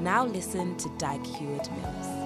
Now listen to Dag Heward Mills.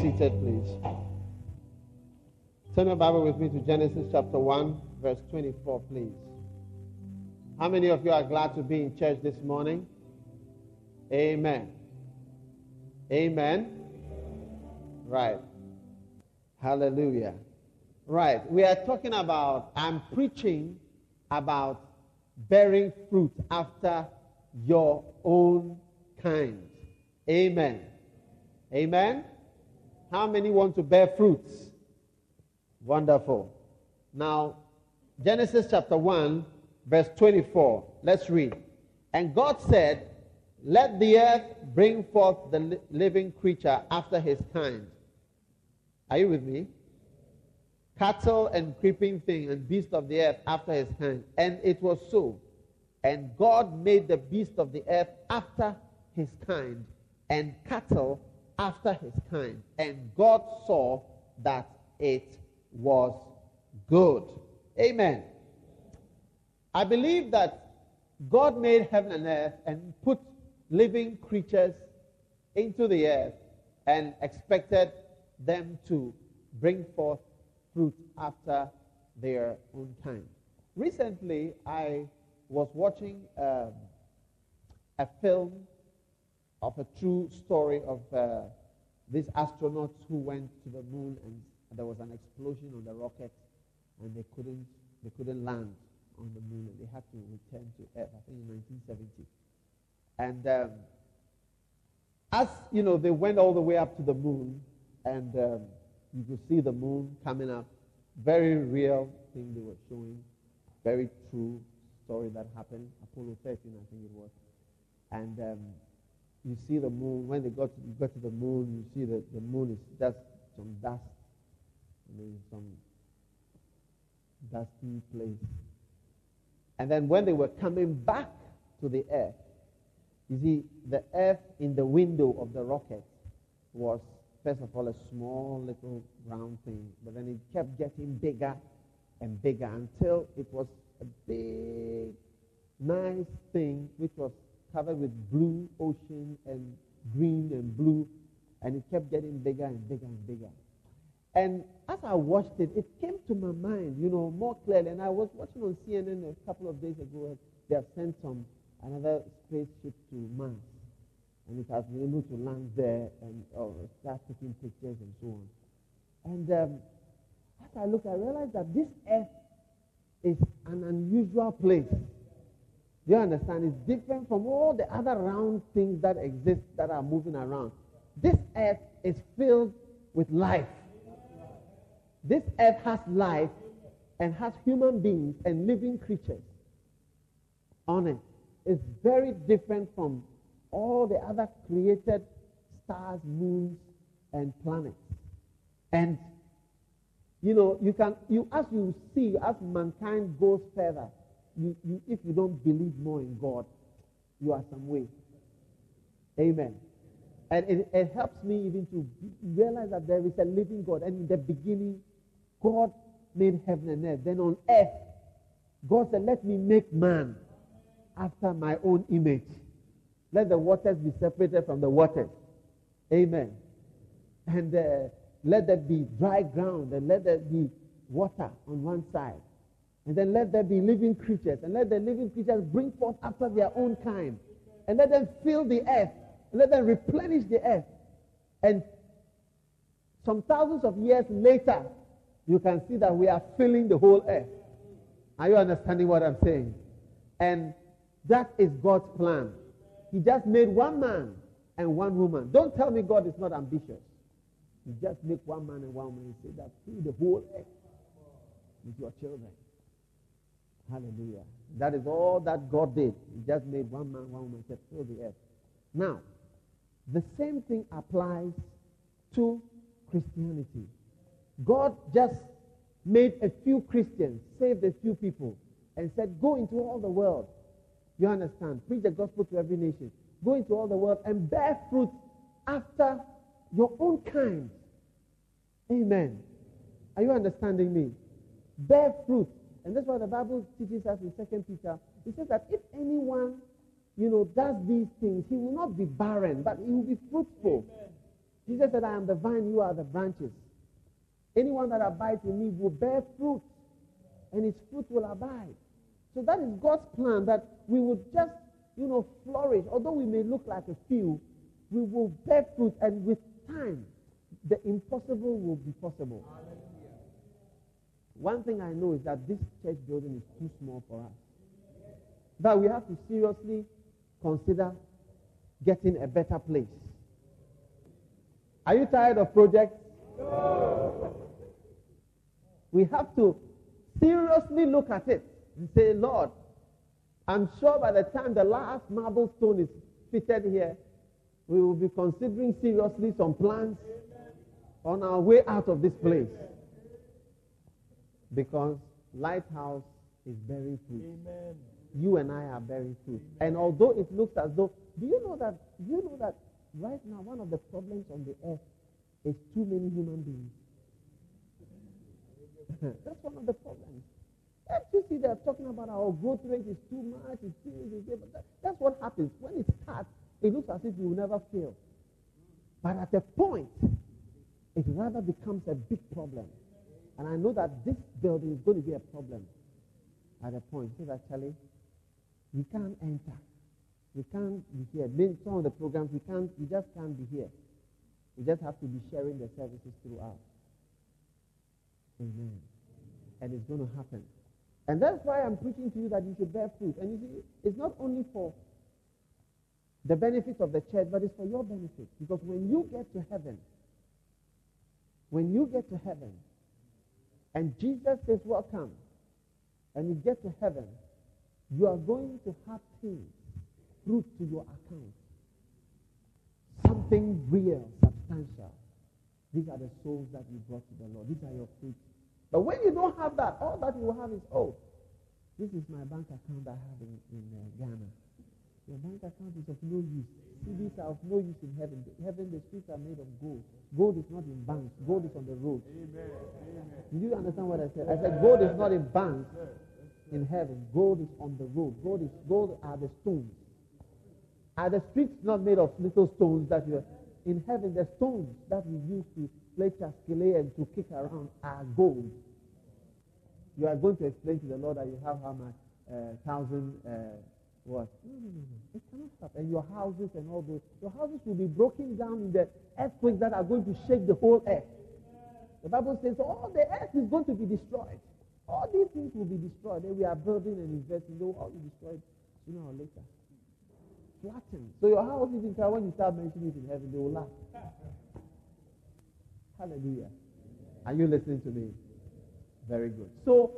Seated, please. Turn your Bible with me to Genesis chapter 1, verse 24, please. How many of you are glad to be in church this morning? Amen. Amen. Right. Hallelujah. Right. We are talking about, I'm preaching about bearing fruit after your own kind. Amen. Amen. How many want to bear fruits? Wonderful. Now, Genesis chapter 1, verse 24. Let's read. And God said, Let the earth bring forth the living creature after his kind. Are you with me? Cattle and creeping thing and beast of the earth after his kind. And it was so. And God made the beast of the earth after his kind, and cattle after his kind. And God saw that it was good. Amen. I believe that God made heaven and earth and put living creatures into the earth and expected them to bring forth fruit after their own kind. Recently, I was watching um, a film of a true story of uh, these astronauts who went to the moon and there was an explosion on the rocket and they couldn't they couldn't land on the moon and they had to return to Earth. I think in 1970. And um, as you know, they went all the way up to the moon, and um, you could see the moon coming up. Very real thing they were showing. Very true story that happened. Apollo 13, I think it was. And um, you see the moon. When they got to, got to the moon, you see that the moon is just some dust, I mean, some dusty place. And then when they were coming back to the earth, you see, the earth in the window of the rocket was, first of all, a small little round thing, but then it kept getting bigger and bigger until it was a big, nice thing which was covered with blue ocean and green and blue, and it kept getting bigger and bigger and bigger. And as I watched it, it came to my mind, you know, more clearly. And I was watching on CNN a couple of days ago. They have sent some another spaceship to Mars, and it has been able to land there and oh, start taking pictures and so on. And um, as I look, I realized that this Earth is an unusual place. Do you understand? It's different from all the other round things that exist that are moving around. This Earth is filled with life. This earth has life and has human beings and living creatures on it. It's very different from all the other created stars, moons, and planets. And you know, you can you as you see, as mankind goes further, you, you if you don't believe more in God, you are some way. Amen. And it, it helps me even to realize that there is a living God. And in the beginning, God made heaven and earth. Then on earth, God said, Let me make man after my own image. Let the waters be separated from the waters. Amen. And uh, let there be dry ground and let there be water on one side. And then let there be living creatures and let the living creatures bring forth after their own kind. And let them fill the earth. And let them replenish the earth. And some thousands of years later, you can see that we are filling the whole earth. Are you understanding what I'm saying? And that is God's plan. He just made one man and one woman. Don't tell me God is not ambitious. He just make one man and one woman and say that fill the whole earth with your children. Hallelujah. That is all that God did. He just made one man, one woman, said fill the earth. Now, the same thing applies to Christianity. God just made a few Christians, saved a few people, and said, Go into all the world. You understand? Preach the gospel to every nation. Go into all the world and bear fruit after your own kind. Amen. Are you understanding me? Bear fruit. And that's what the Bible teaches us in Second Peter. It says that if anyone, you know, does these things, he will not be barren, but he will be fruitful. Amen. Jesus said, I am the vine, you are the branches. Anyone that abides in me will bear fruit, and his fruit will abide. So that is God's plan that we would just, you know, flourish. Although we may look like a few, we will bear fruit, and with time, the impossible will be possible. One thing I know is that this church building is too small for us. That we have to seriously consider getting a better place. Are you tired of projects? No. We have to seriously look at it and say, Lord, I'm sure by the time the last marble stone is fitted here, we will be considering seriously some plans on our way out of this place. Because Lighthouse is bearing fruit. Amen. You and I are bearing fruit. Amen. And although it looks as though, do you know that? Do you know that right now one of the problems on the earth is too many human beings? That's one of the problems. You see they're talking about our growth rate is too much, it's too easy, but that, that's what happens. When it starts, it looks as if you will never fail. But at a point, it rather becomes a big problem. And I know that this building is going to be a problem at a point. So that, Charlie, we can't enter. We can't be here. Maybe some of the programs, we can't, we just can't be here. We just have to be sharing the services throughout. Amen. And it's going to happen. And that's why I'm preaching to you that you should bear fruit. And you see, it's not only for the benefits of the church, but it's for your benefit. Because when you get to heaven, when you get to heaven, and Jesus says, Welcome, and you get to heaven, you are going to have things, fruit to your account. Something real, substantial. These are the souls that you brought to the Lord. These are your fruits. But when you don't have that, all that you will have is, oh, this is my bank account I have in, in uh, Ghana. Your bank account is of no use. CDs are of no use in heaven. Heaven, the streets are made of gold. Gold is not in banks. Gold is on the road. Amen. You understand what I said? I said gold is not in banks in heaven. Gold is on the road. Gold is gold are the stones. Are the streets not made of little stones that you in heaven? The stones that we use to play chaskele and to kick around are gold. You are going to explain to the Lord that you have how much uh, thousand uh, what? No, no, no, no. It cannot stop. And your houses and all those, your houses will be broken down in the earthquakes that are going to shake the whole earth. The Bible says all the earth is going to be destroyed. All these things will be destroyed. Then we are building and investing. They will all be destroyed sooner or later. Flattened. So your house, is even when you start mentioning it in heaven, they will laugh. Hallelujah. Are you listening to me? Very good. So,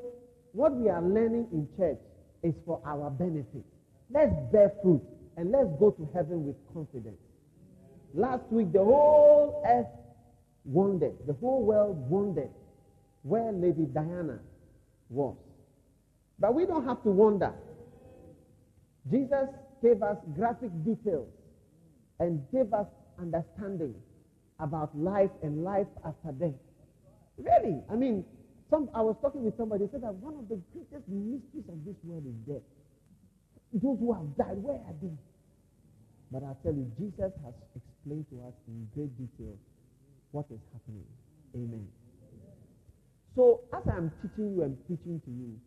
what we are learning in church is for our benefit. Let's bear fruit and let's go to heaven with confidence. Last week, the whole earth wondered, the whole world wondered where Lady Diana was. But we don't have to wonder. Jesus gave us graphic details and gave us understanding about life and life after death. Really? I mean, some, I was talking with somebody, said that one of the greatest mysteries of this world is death. Those who have died, where are they? But I tell you, Jesus has explained to us in great detail what is happening. Amen. So as I'm teaching you and preaching to you,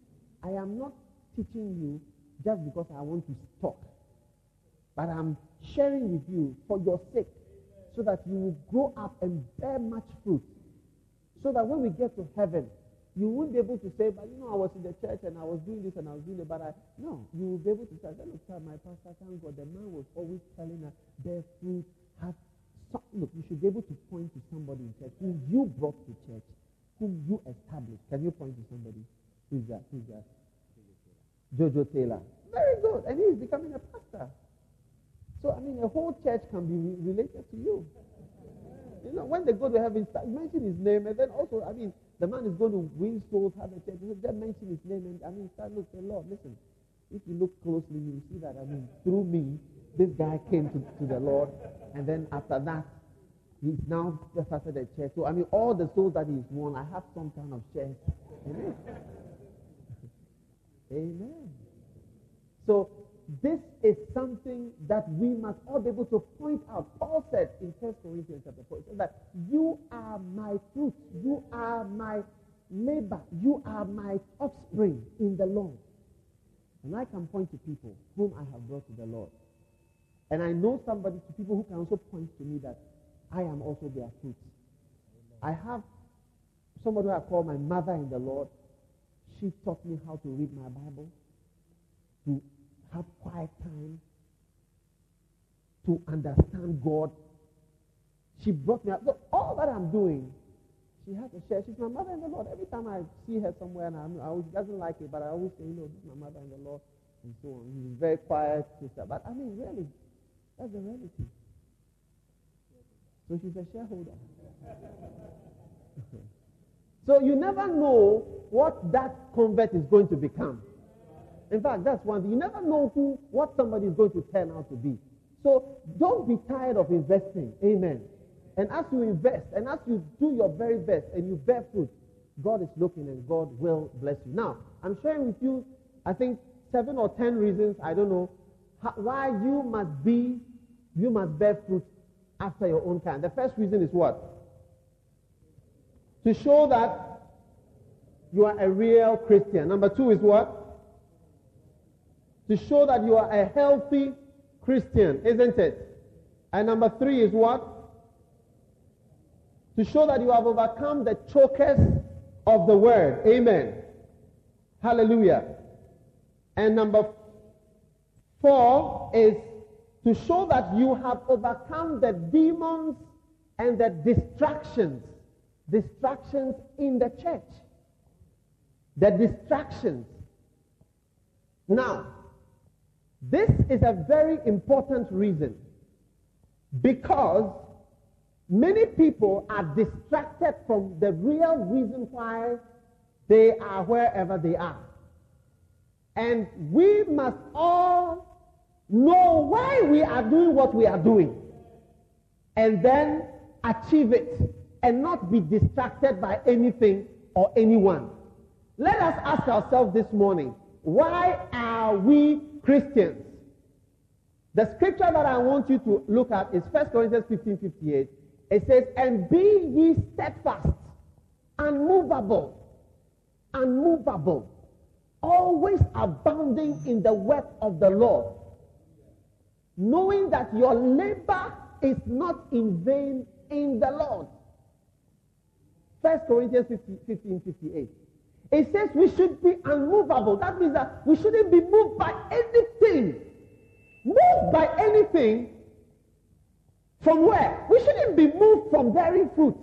I am not teaching you just because I want to talk, but I'm sharing with you for your sake so that you will grow up and bear much fruit. So that when we get to heaven, you won't be able to say, but you know, I was in the church and I was doing this and I was doing it, but I, no, you will be able to say, look, my pastor, thank God, the man was always telling us, bear fruit, have some, look, you should be able to point to somebody in church whom you brought to church, whom you established. Can you point to somebody? Who's that? Who's that? Jojo Taylor. Very good. And he's becoming a pastor. So, I mean, a whole church can be re- related to you. You know, when they go to heaven, mention his name, and then also, I mean, the man is going to win souls, have a church. Just mention his name, and I mean, start look, say, Lord, listen. If you look closely, you see that, I mean, through me, this guy came to, to the Lord, and then after that, he's now just started a church. So, I mean, all the souls that he's won, I have some kind of share. Amen. Amen. So, this is something that we must all be able to point out. Paul said in 1 Corinthians chapter 4, he said that you are my fruit, you labor, you are my offspring in the Lord. And I can point to people whom I have brought to the Lord. And I know somebody to people who can also point to me that I am also their fruit. I have somebody who I call my mother in the Lord. She taught me how to read my Bible, to have quiet time, to understand God. She brought me up. So all that I'm doing, she has to share. She's my mother in the Lord. Every time I see her somewhere, and I'm, I she doesn't like it, but I always say, you know, this is my mother in the Lord, and so on. She's very quiet sister. But I mean, really, that's the reality. So she's a shareholder. so you never know what that convert is going to become. In fact, that's one thing. You never know who, what somebody is going to turn out to be. So don't be tired of investing. Amen. And as you invest and as you do your very best and you bear fruit, God is looking and God will bless you. Now, I'm sharing with you, I think, seven or ten reasons, I don't know, how, why you must be, you must bear fruit after your own kind. The first reason is what? To show that you are a real Christian. Number two is what? to show that you are a healthy Christian, isn't it? And number three is what? To show that you have overcome the chokers of the word. Amen. Hallelujah. And number four is to show that you have overcome the demons and the distractions. Distractions in the church. The distractions. Now, this is a very important reason because many people are distracted from the real reason why they are wherever they are. And we must all know why we are doing what we are doing and then achieve it and not be distracted by anything or anyone. Let us ask ourselves this morning, why are we Christians. The scripture that I want you to look at is 1 Corinthians 15 58. It says, And be ye steadfast, unmovable, unmovable, always abounding in the work of the Lord, knowing that your labor is not in vain in the Lord. 1 Corinthians 15, 15 58. It says we should be unmovable. That means that we shouldn't be moved by anything. Moved by anything from where? We shouldn't be moved from bearing fruit.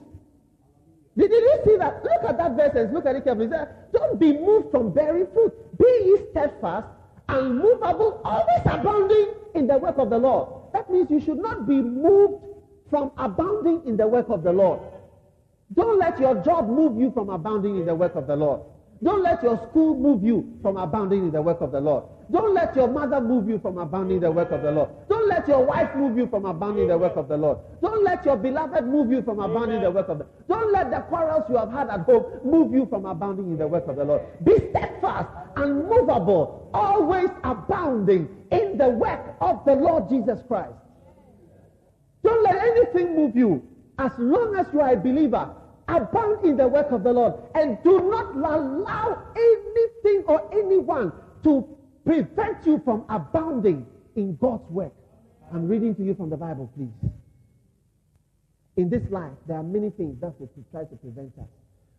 Did, did you see that? Look at that verse and look at it carefully. Says, Don't be moved from bearing fruit. Be ye steadfast, unmovable, always abounding in the work of the Lord. That means you should not be moved from abounding in the work of the Lord. Don't let your job move you from abounding in the work of the Lord. Don't let your school move you from abounding in the work of the Lord. Don't let your mother move you from abounding the work of the Lord. Don't let your wife move you from abounding in the work of the Lord. Don't let your beloved move you from abounding in the work of the Lord. Don't let the quarrels you have had at home move you from abounding in the work of the Lord. Be steadfast and movable, always abounding in the work of the Lord Jesus Christ. Don't let anything move you, as long as you are a believer, abound in the work of the Lord and do not allow anything or anyone to prevent you from abounding in God's work. I'm reading to you from the Bible, please. In this life, there are many things that will try to prevent us.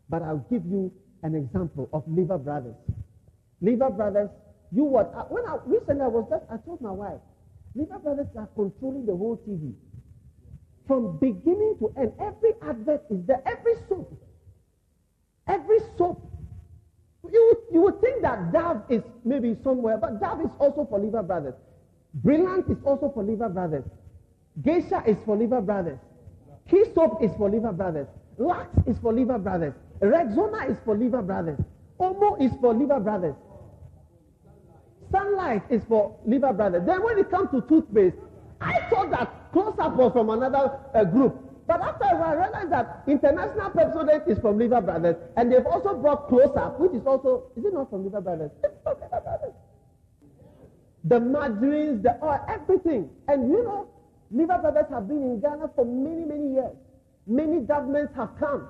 But I'll give you an example of Lever Brothers. Lever Brothers, you what? Uh, when I recently I was just, I told my wife, Lever Brothers are controlling the whole TV. From beginning to end, every advert is there, every soap. Every soap. You, you would think that Dove is maybe somewhere, but Dove is also for Lever Brothers. Brilliant is also for Lever Brothers. Geisha is for Lever Brothers. Key soap is for Lever Brothers. Lux is for Lever Brothers. Rexona is for Lever Brothers. Omo is for Lever Brothers. Sunlight is for Lever Brothers. Then when it comes to toothpaste, I thought that Close Up was from another uh, group. But after I realized that International Pepsodent is from Lever Brothers. And they've also brought Close Up, which is also, is it not from Lever Brothers? It's from Lever Brothers. The margarines, the oil, everything. And you know, Lever Brothers have been in Ghana for many, many years. Many governments have come.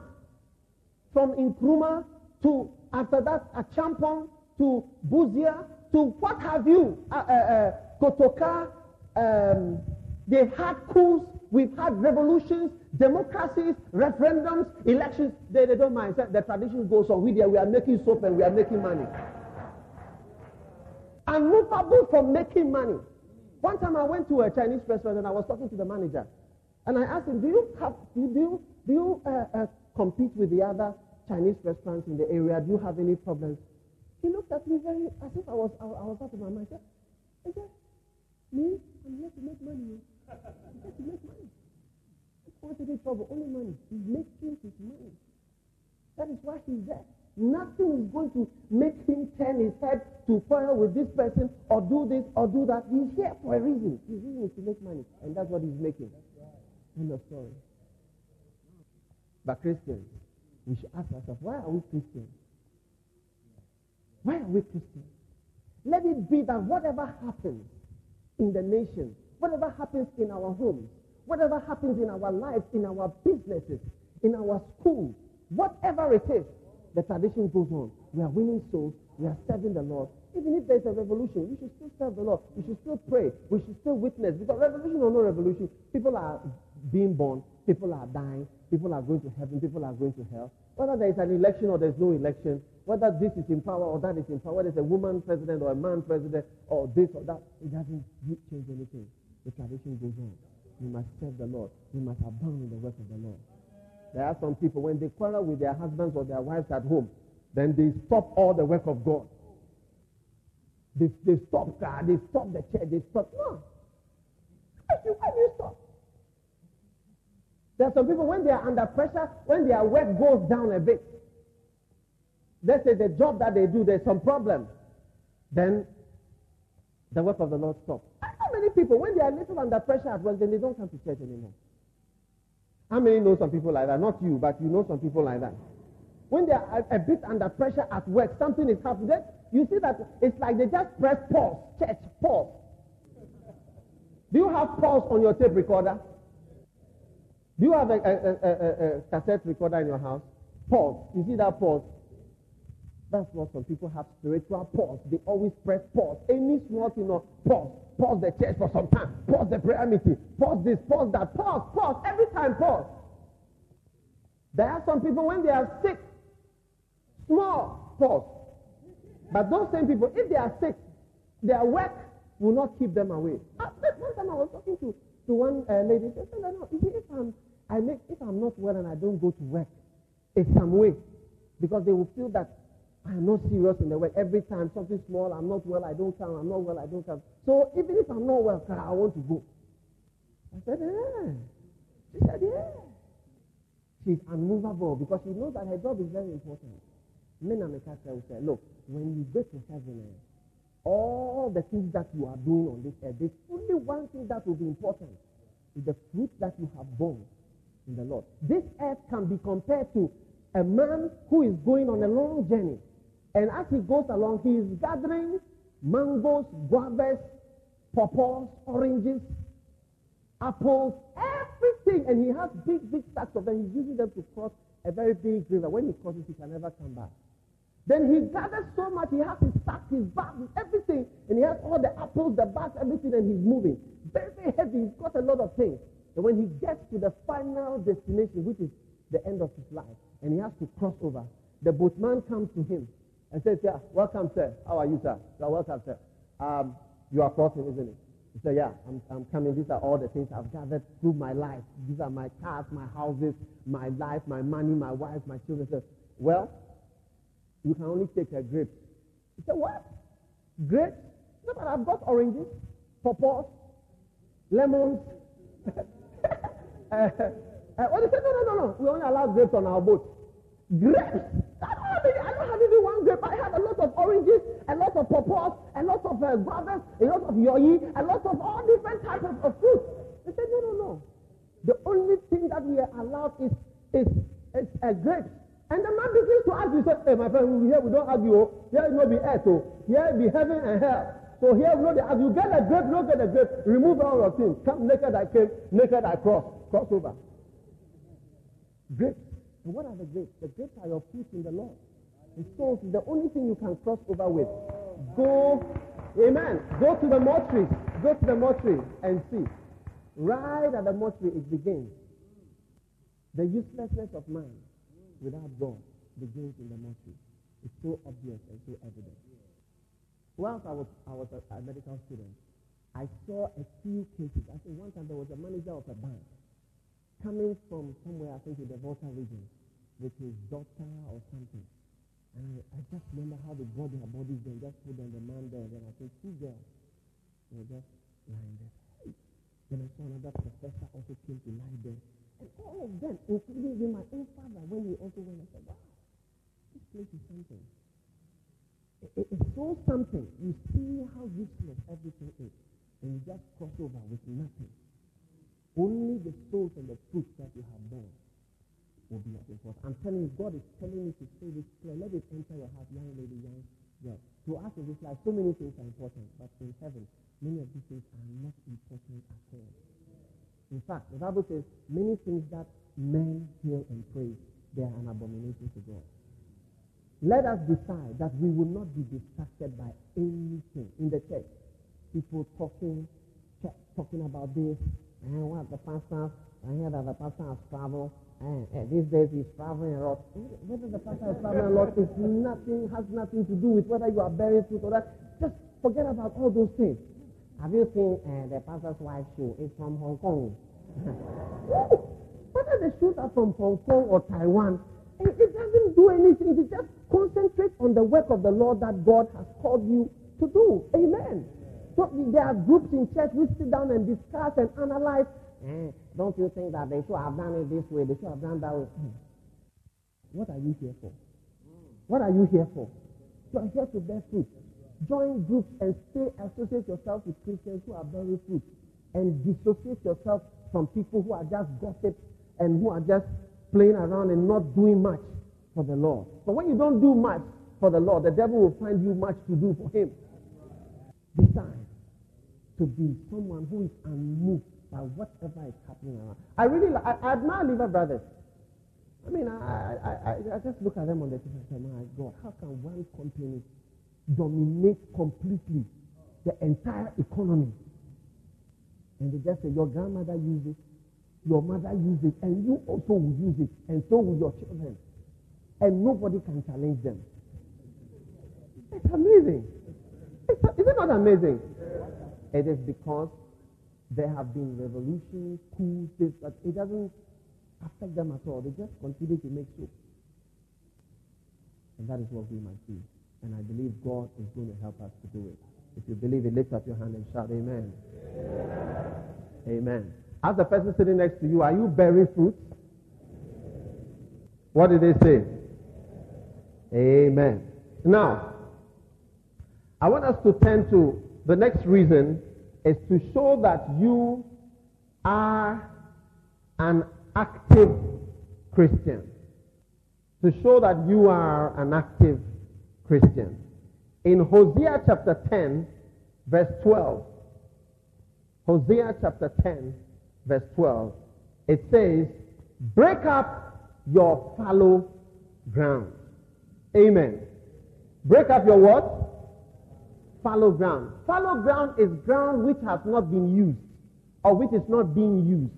From Nkrumah to, after that, Acheampong to Busia to what have you, uh, uh, uh, Kotoka. Um, they've had coups. We've had revolutions, democracies, referendums, elections. They, they don't mind. The tradition goes on. We, there, we are making soap and we are making money. Unmovable from making money. One time I went to a Chinese restaurant and I was talking to the manager. And I asked him, do you, have, do you, do you uh, uh, compete with the other Chinese restaurants in the area? Do you have any problems? He looked at me very, as if I was, I, I was out of my mind. Said, me, I'm here to make money. To make money. I don't want any trouble, only money. He's making his money. That is why he's there. Nothing is going to make him turn his head to quarrel with this person or do this or do that. He's here for a reason. His reason is to make money. And that's what he's making. End of story. But Christians, we should ask ourselves, why are we Christians? Why are we Christians? Let it be that whatever happens in the nation, whatever happens in our homes, whatever happens in our lives, in our businesses, in our schools, whatever it is, the tradition goes on. We are winning souls. We are serving the Lord. Even if there's a revolution, we should still serve the Lord. We should still pray. We should still witness. Because revolution or no revolution, people are being born. People are dying. People are going to heaven. People are going to hell. Whether there is an election or there's no election, whether this is in power or that is in power, whether it's a woman president or a man president or this or that, it doesn't change anything. The tradition goes on. We must serve the Lord. We must abound in the work of the Lord. There are some people, when they quarrel with their husbands or their wives at home, then they stop all the work of God. They, they stop God, they stop the church, they stop. No. Why do you stop? There are some people, when they are under pressure, when their work goes down a bit, let's say the job that they do, there's some problem, then the work of the Lord stops. How many people, when they are little under pressure at work, then they don't come to church anymore? How many know some people like that? Not you, but you know some people like that. When they are a, a bit under pressure at work, something is happening. You see that it's like they just press pause. Church, pause. Do you have pause on your tape recorder? Do you have a, a, a, a, cassette recorder in your house? Pause. You see that pause? That's what some people have spiritual pause. They always press pause. Any small thing, or pause. Pause the church for some time. Pause the prayer meeting. Pause this, pause that. Pause, pause. Every time, pause. There are some people when they are sick, small, pause. But those same people, if they are sick, their work will not keep them away. One time I was talking to, to one uh, lady. She said, no, if I'm, I make, if I'm not well and I don't go to work, it's some way. Because they will feel that I'm not serious in the work. Every time something small, I'm not well, I don't come. I'm not well, I don't come. So even if I'm not well, I want to go. I said, yeah. She said, yeah. She's unmovable because she knows that her job is very important. Mena Mekasa will say, look, when you get to heaven, eh, all the things that you are doing on this earth, there's only one thing that will be important. Is the fruit that you have borne in the Lord. This earth can be compared to a man who is going on a long journey. And as he goes along, he is gathering mangoes, guavas, pawpaws, oranges, apples, everything and he has big, big stacks of them. He's using them to cross a very big river. When he crosses, he can never come back. Then he gathers so much, he has his sack, his bag, everything, and he has all the apples, the bags, everything, and he's moving. Very, very heavy. He's got a lot of things. And when he gets to the final destination, which is the end of his life, and he has to cross over, the boatman comes to him and says, yeah, welcome, sir. How are you, sir? You're welcome, sir. Um, you are crossing, isn't it? He said, yeah, I'm, I'm coming. These are all the things I've gathered through my life. These are my cars, my houses, my life, my money, my wife, my children. He said, well, you can only take a grape. He said, what? Grapes? No, but I've got oranges, pawpaws, lemons. uh, uh, he said, no, no, no, no. We only allow grapes on our boat. Grapes? I don't have, any, I don't have even one grape. I have a lot of oranges, a lot of pawpaws, a lot of uh, guavas, a lot of yoyi, a lot of all different types of, of fruit. He said, no, no, no. The only thing that we are allowed is, is, is uh, grapes. And the man begins to argue. He said, hey, my friend, here we don't argue. Oh. Here it will be earth. Oh. Here be heaven and hell. So here we know that as you get a grape, don't get a grape. Remove all your things. Come naked I came, naked I cross. Cross over. Grapes. And what are the grapes? The grapes are your fruit in the Lord. And is the only thing you can cross over with. Go, amen. Go to the mortuary. Go to the mortuary and see. Right at the mortuary it begins. The uselessness of man without God begins in the mortuary. It's so obvious and so evident. Whilst I was, I was a, a medical student, I saw a few cases. I think one time there was a manager of a bank coming from somewhere, I think in the Volta region, with his daughter or something. And I, I just remember how they brought their bodies there, just put on the man there. Then I think two girls were just lying there. Then I saw another professor also came to lie there. And all of them, including my own father, when he also went, I said, wow, this place is something. It, it, it's so something. You see how useless everything is. And you just cross over with nothing. Only the souls and the fruits that you have borne will be of importance. I'm telling you, God is telling me to say this clear. Let it enter your heart, young lady, young girl. To us in this life, so many things are important, but in heaven, many of these things are not important at all. In fact, the Bible says many things that men hear and praise, they are an abomination to God. Let us decide that we will not be distracted by anything in the church. People talking, talking about this, and what the pastor, I hear that the pastor has traveled, and, and these days he's traveling a lot. Whether the pastor is traveling a lot is nothing, has nothing to do with whether you are bearing fruit or that. Just forget about all those things. Have you seen uh, the pastor's wife shoe? It's from Hong Kong. Whether the shoes are from Hong Kong or Taiwan, it, it doesn't do anything. It just concentrate on the work of the Lord that God has called you to do. Amen. So there are groups in church which sit down and discuss and analyze. Eh, don't you think that they should have done it this way? They should have done that way. What are you here for? What are you here for? You are here to bear fruit join groups and stay associate yourself with Christians who are bearing fruit and dissociate yourself from people who are just gossips and who are just playing around and not doing much for the Lord. But when you don't do much for the Lord, the devil will find you much to do for him. Decide to be someone who is unmoved by whatever is happening around. I really I, I admire Lever Brothers. I mean, I, I, I, I just look at them on the TV and say, my God, how can one company dominate completely the entire economy. And they just say, your grandmother used it, your mother used it, and you also will use it, and so will your children. And nobody can challenge them. It's amazing. It's, is it not amazing? It is because there have been revolutions, coups, this, it doesn't affect them at all. They just continue to make soup. And that is what we might do. And I believe God is going to help us to do it. If you believe it, lift up your hand and shout, Amen. Amen. amen. As the person sitting next to you, are you bearing fruit? What did they say? Amen. Now, I want us to turn to the next reason is to show that you are an active Christian. To show that you are an active Christian. In Hosea chapter 10, verse 12, Hosea chapter 10, verse 12, It says, break up your fallow ground. Amen. Break up your what? Fallow ground. Fallow ground is ground which has not been used or which is not being used.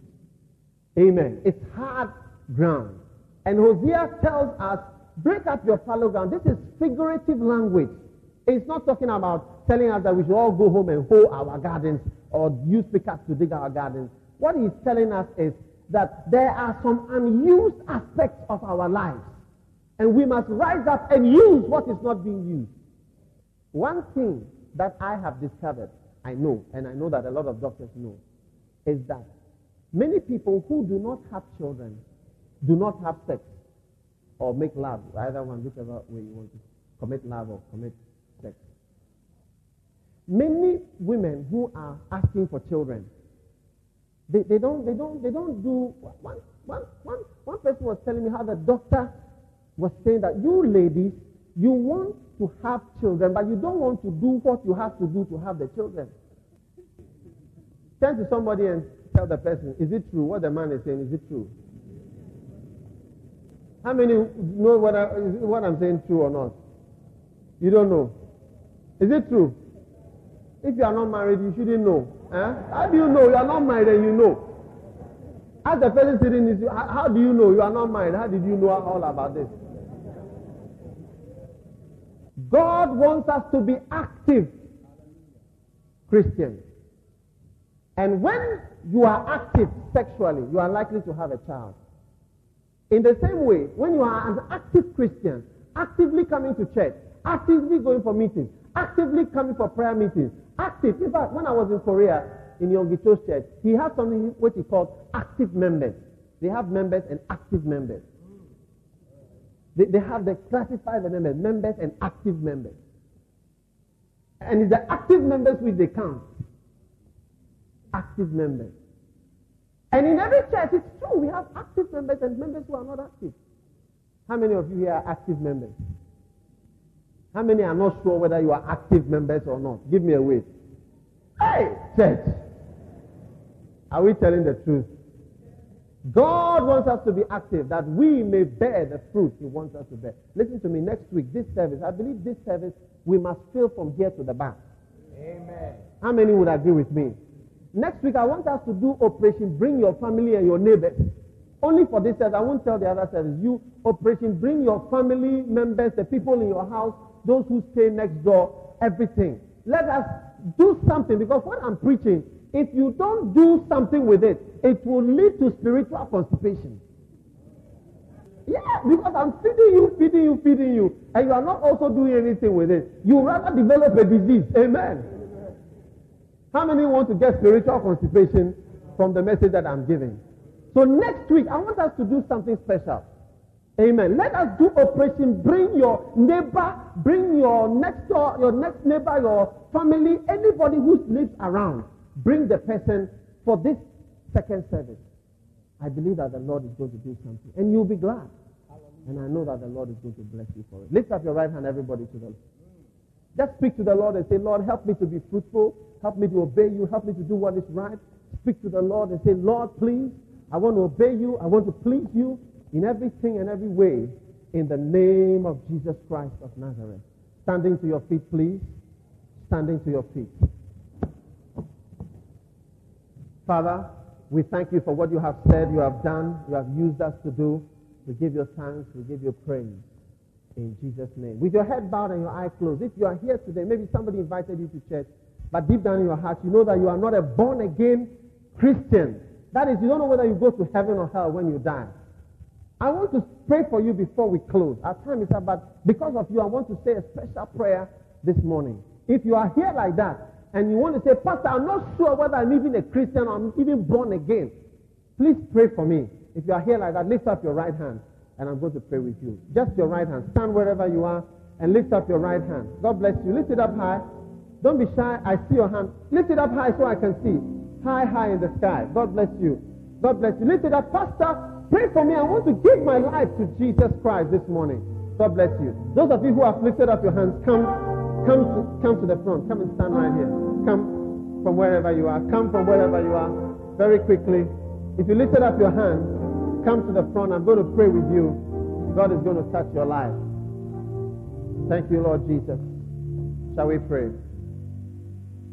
Amen. It's hard ground. And Hosea tells us, break up your fallow ground. This is figurative language. It's not talking about telling us that we should all go home and hoe our gardens or use pickaxe to dig our gardens. What he's telling us is that there are some unused aspects of our lives. And we must rise up and use what is not being used. One thing that I have discovered, I know, and I know that a lot of doctors know, is that many people who do not have children do not have sex or make love, either one, whichever way you want to commit love or commit sex. Many women who are asking for children, they, they, don't, they, don't, they don't do. One, one, one, one person was telling me how the doctor was saying that you ladies, you want to have children, but you don't want to do what you have to do to have the children. Turn to somebody and tell the person, is it true? What the man is saying, is it true? How many know what, I, what I'm saying true or not? You don't know. Is it true? If you are not married, you shouldn't know. Eh? How do you know? You are not married and you know. As the person sitting is, how, do you know you are not married? How did you know all about this? God wants us to be active Christians. And when you are active sexually, you are likely to have a child. In the same way, when you are an active Christian, actively coming to church, actively going for meetings, actively coming for prayer meetings, active. In fact, when I was in Korea, in Yonggi church, he has something which he called active members. They have members and active members. They, they have the classified members, members and active members. And it's the active members which they count. Active members. And in every church, it's true, we have active members and members who are not active. How many of you here are active members? How many are not sure whether you are active members or not? Give me a wave. Hey, church. Are we telling the truth? God wants us to be active that we may bear the fruit He wants us to bear. Listen to me. Next week, this service, I believe this service, we must fill from here to the back. Amen. How many would agree with me? Next week, I want us to do Operation Bring Your Family and Your Neighbors. Only for this service. I won't tell the other service. You, Operation Bring Your Family members, the people in your house, those who stay next door, everything. Let us do something because what I'm preaching, if you don't do something with it, it will lead to spiritual constipation. Yeah, because I'm feeding you, feeding you, feeding you, and you are not also doing anything with it. You rather develop a disease. Amen. How many want to get spiritual constipation from the message that I'm giving? So next week, I want us to do something special. Amen. Let us do operation. Bring your neighbor, bring your next door, your next neighbor, your family, anybody who lives around. Bring the person for this second service. I believe that the Lord is going to do something. And you'll be glad. And I know that the Lord is going to bless you for it. Lift up your right hand, everybody, to the Lord. Just speak to the Lord and say, Lord, help me to be fruitful. Help me to obey you. Help me to do what is right. Speak to the Lord and say, Lord, please, I want to obey you. I want to please you in everything and every way in the name of Jesus Christ of Nazareth. Standing to your feet, please. Standing to your feet. Father, we thank you for what you have said, you have done, you have used us to do. We give you thanks, we give you praise. In Jesus' name. With your head bowed and your eyes closed, if you are here today, maybe somebody invited you to church, but deep down in your heart, you know that you are not a born again Christian. That is, you don't know whether you go to heaven or hell when you die. I want to pray for you before we close. Our time is up, but because of you, I want to say a special prayer this morning. If you are here like that, and you want to say, Pastor, I'm not sure whether I'm even a Christian or I'm even born again, please pray for me. If you are here like that, lift up your right hand and I'm going to pray with you. Just your right hand. Stand wherever you are and lift up your right hand. God bless you. Lift it up high. Don't be shy. I see your hand. Lift it up high so I can see. High, high in the sky. God bless you. God bless you. Lift it up. Pastor, pray for me. I want to give my life to Jesus Christ this morning. God bless you. Those of you who have lifted up your hands, come Come to, come to the front. Come and stand right here. Come from wherever you are. Come from wherever you are. Very quickly. If you lifted up your hand, come to the front. I'm going to pray with you. God is going to touch your life. Thank you, Lord Jesus. Shall we pray?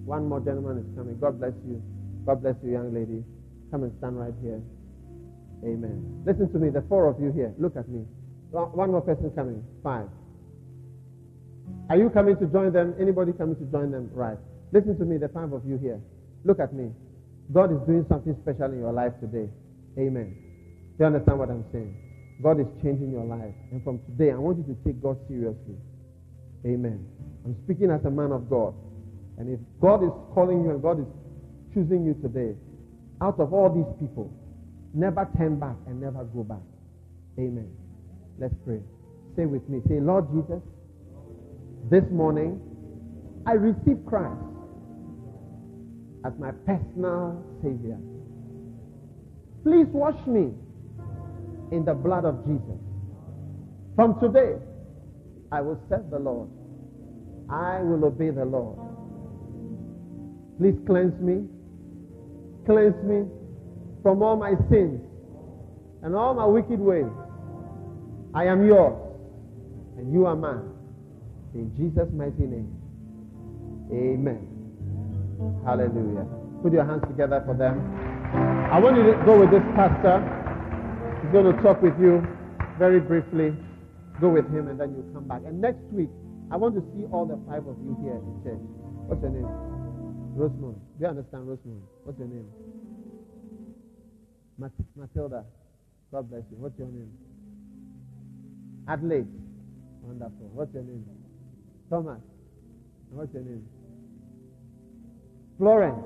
One more gentleman is coming. God bless you. God bless you, young lady. Come and stand right here. Amen. Listen to me, the four of you here. Look at me. One more person coming. Five. Are you coming to join them? Anybody coming to join them? Right. Listen to me, the five of you here. Look at me. God is doing something special in your life today. Amen. Do you understand what I'm saying? God is changing your life. And from today, I want you to take God seriously. Amen. I'm speaking as a man of God. And if God is calling you and God is choosing you today, out of all these people, never turn back and never go back. Amen. Let's pray. Say with me. Say, Lord Jesus, this morning I receive Christ as my personal Savior. Please wash me in the blood of Jesus. From today, I will serve the Lord. I will obey the Lord. Please cleanse me. Cleanse me from all my sins and all my wicked ways. I am yours and you are mine. In Jesus' mighty name. Amen. Hallelujah. Put your hands together for them. I want you to go with this pastor. He's going to talk with you very briefly. Go with him and then you come back. And next week, I want to see all the five of you here in church. What's your name? Rosemont. Do you understand Rosemont? What's your name? Mat- Matilda. God bless you. What's your name? Adelaide. Wonderful. What's your name? Thomas. What's your name? Florence.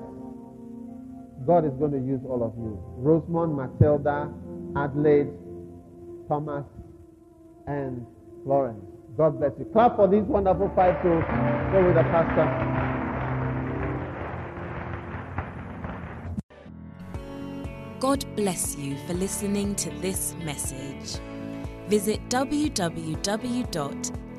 God is going to use all of you. Rosemont, Matilda, Adelaide, Thomas, and Florence. God bless you. Clap for these wonderful five to go with the pastor. God bless you for listening to this message. Visit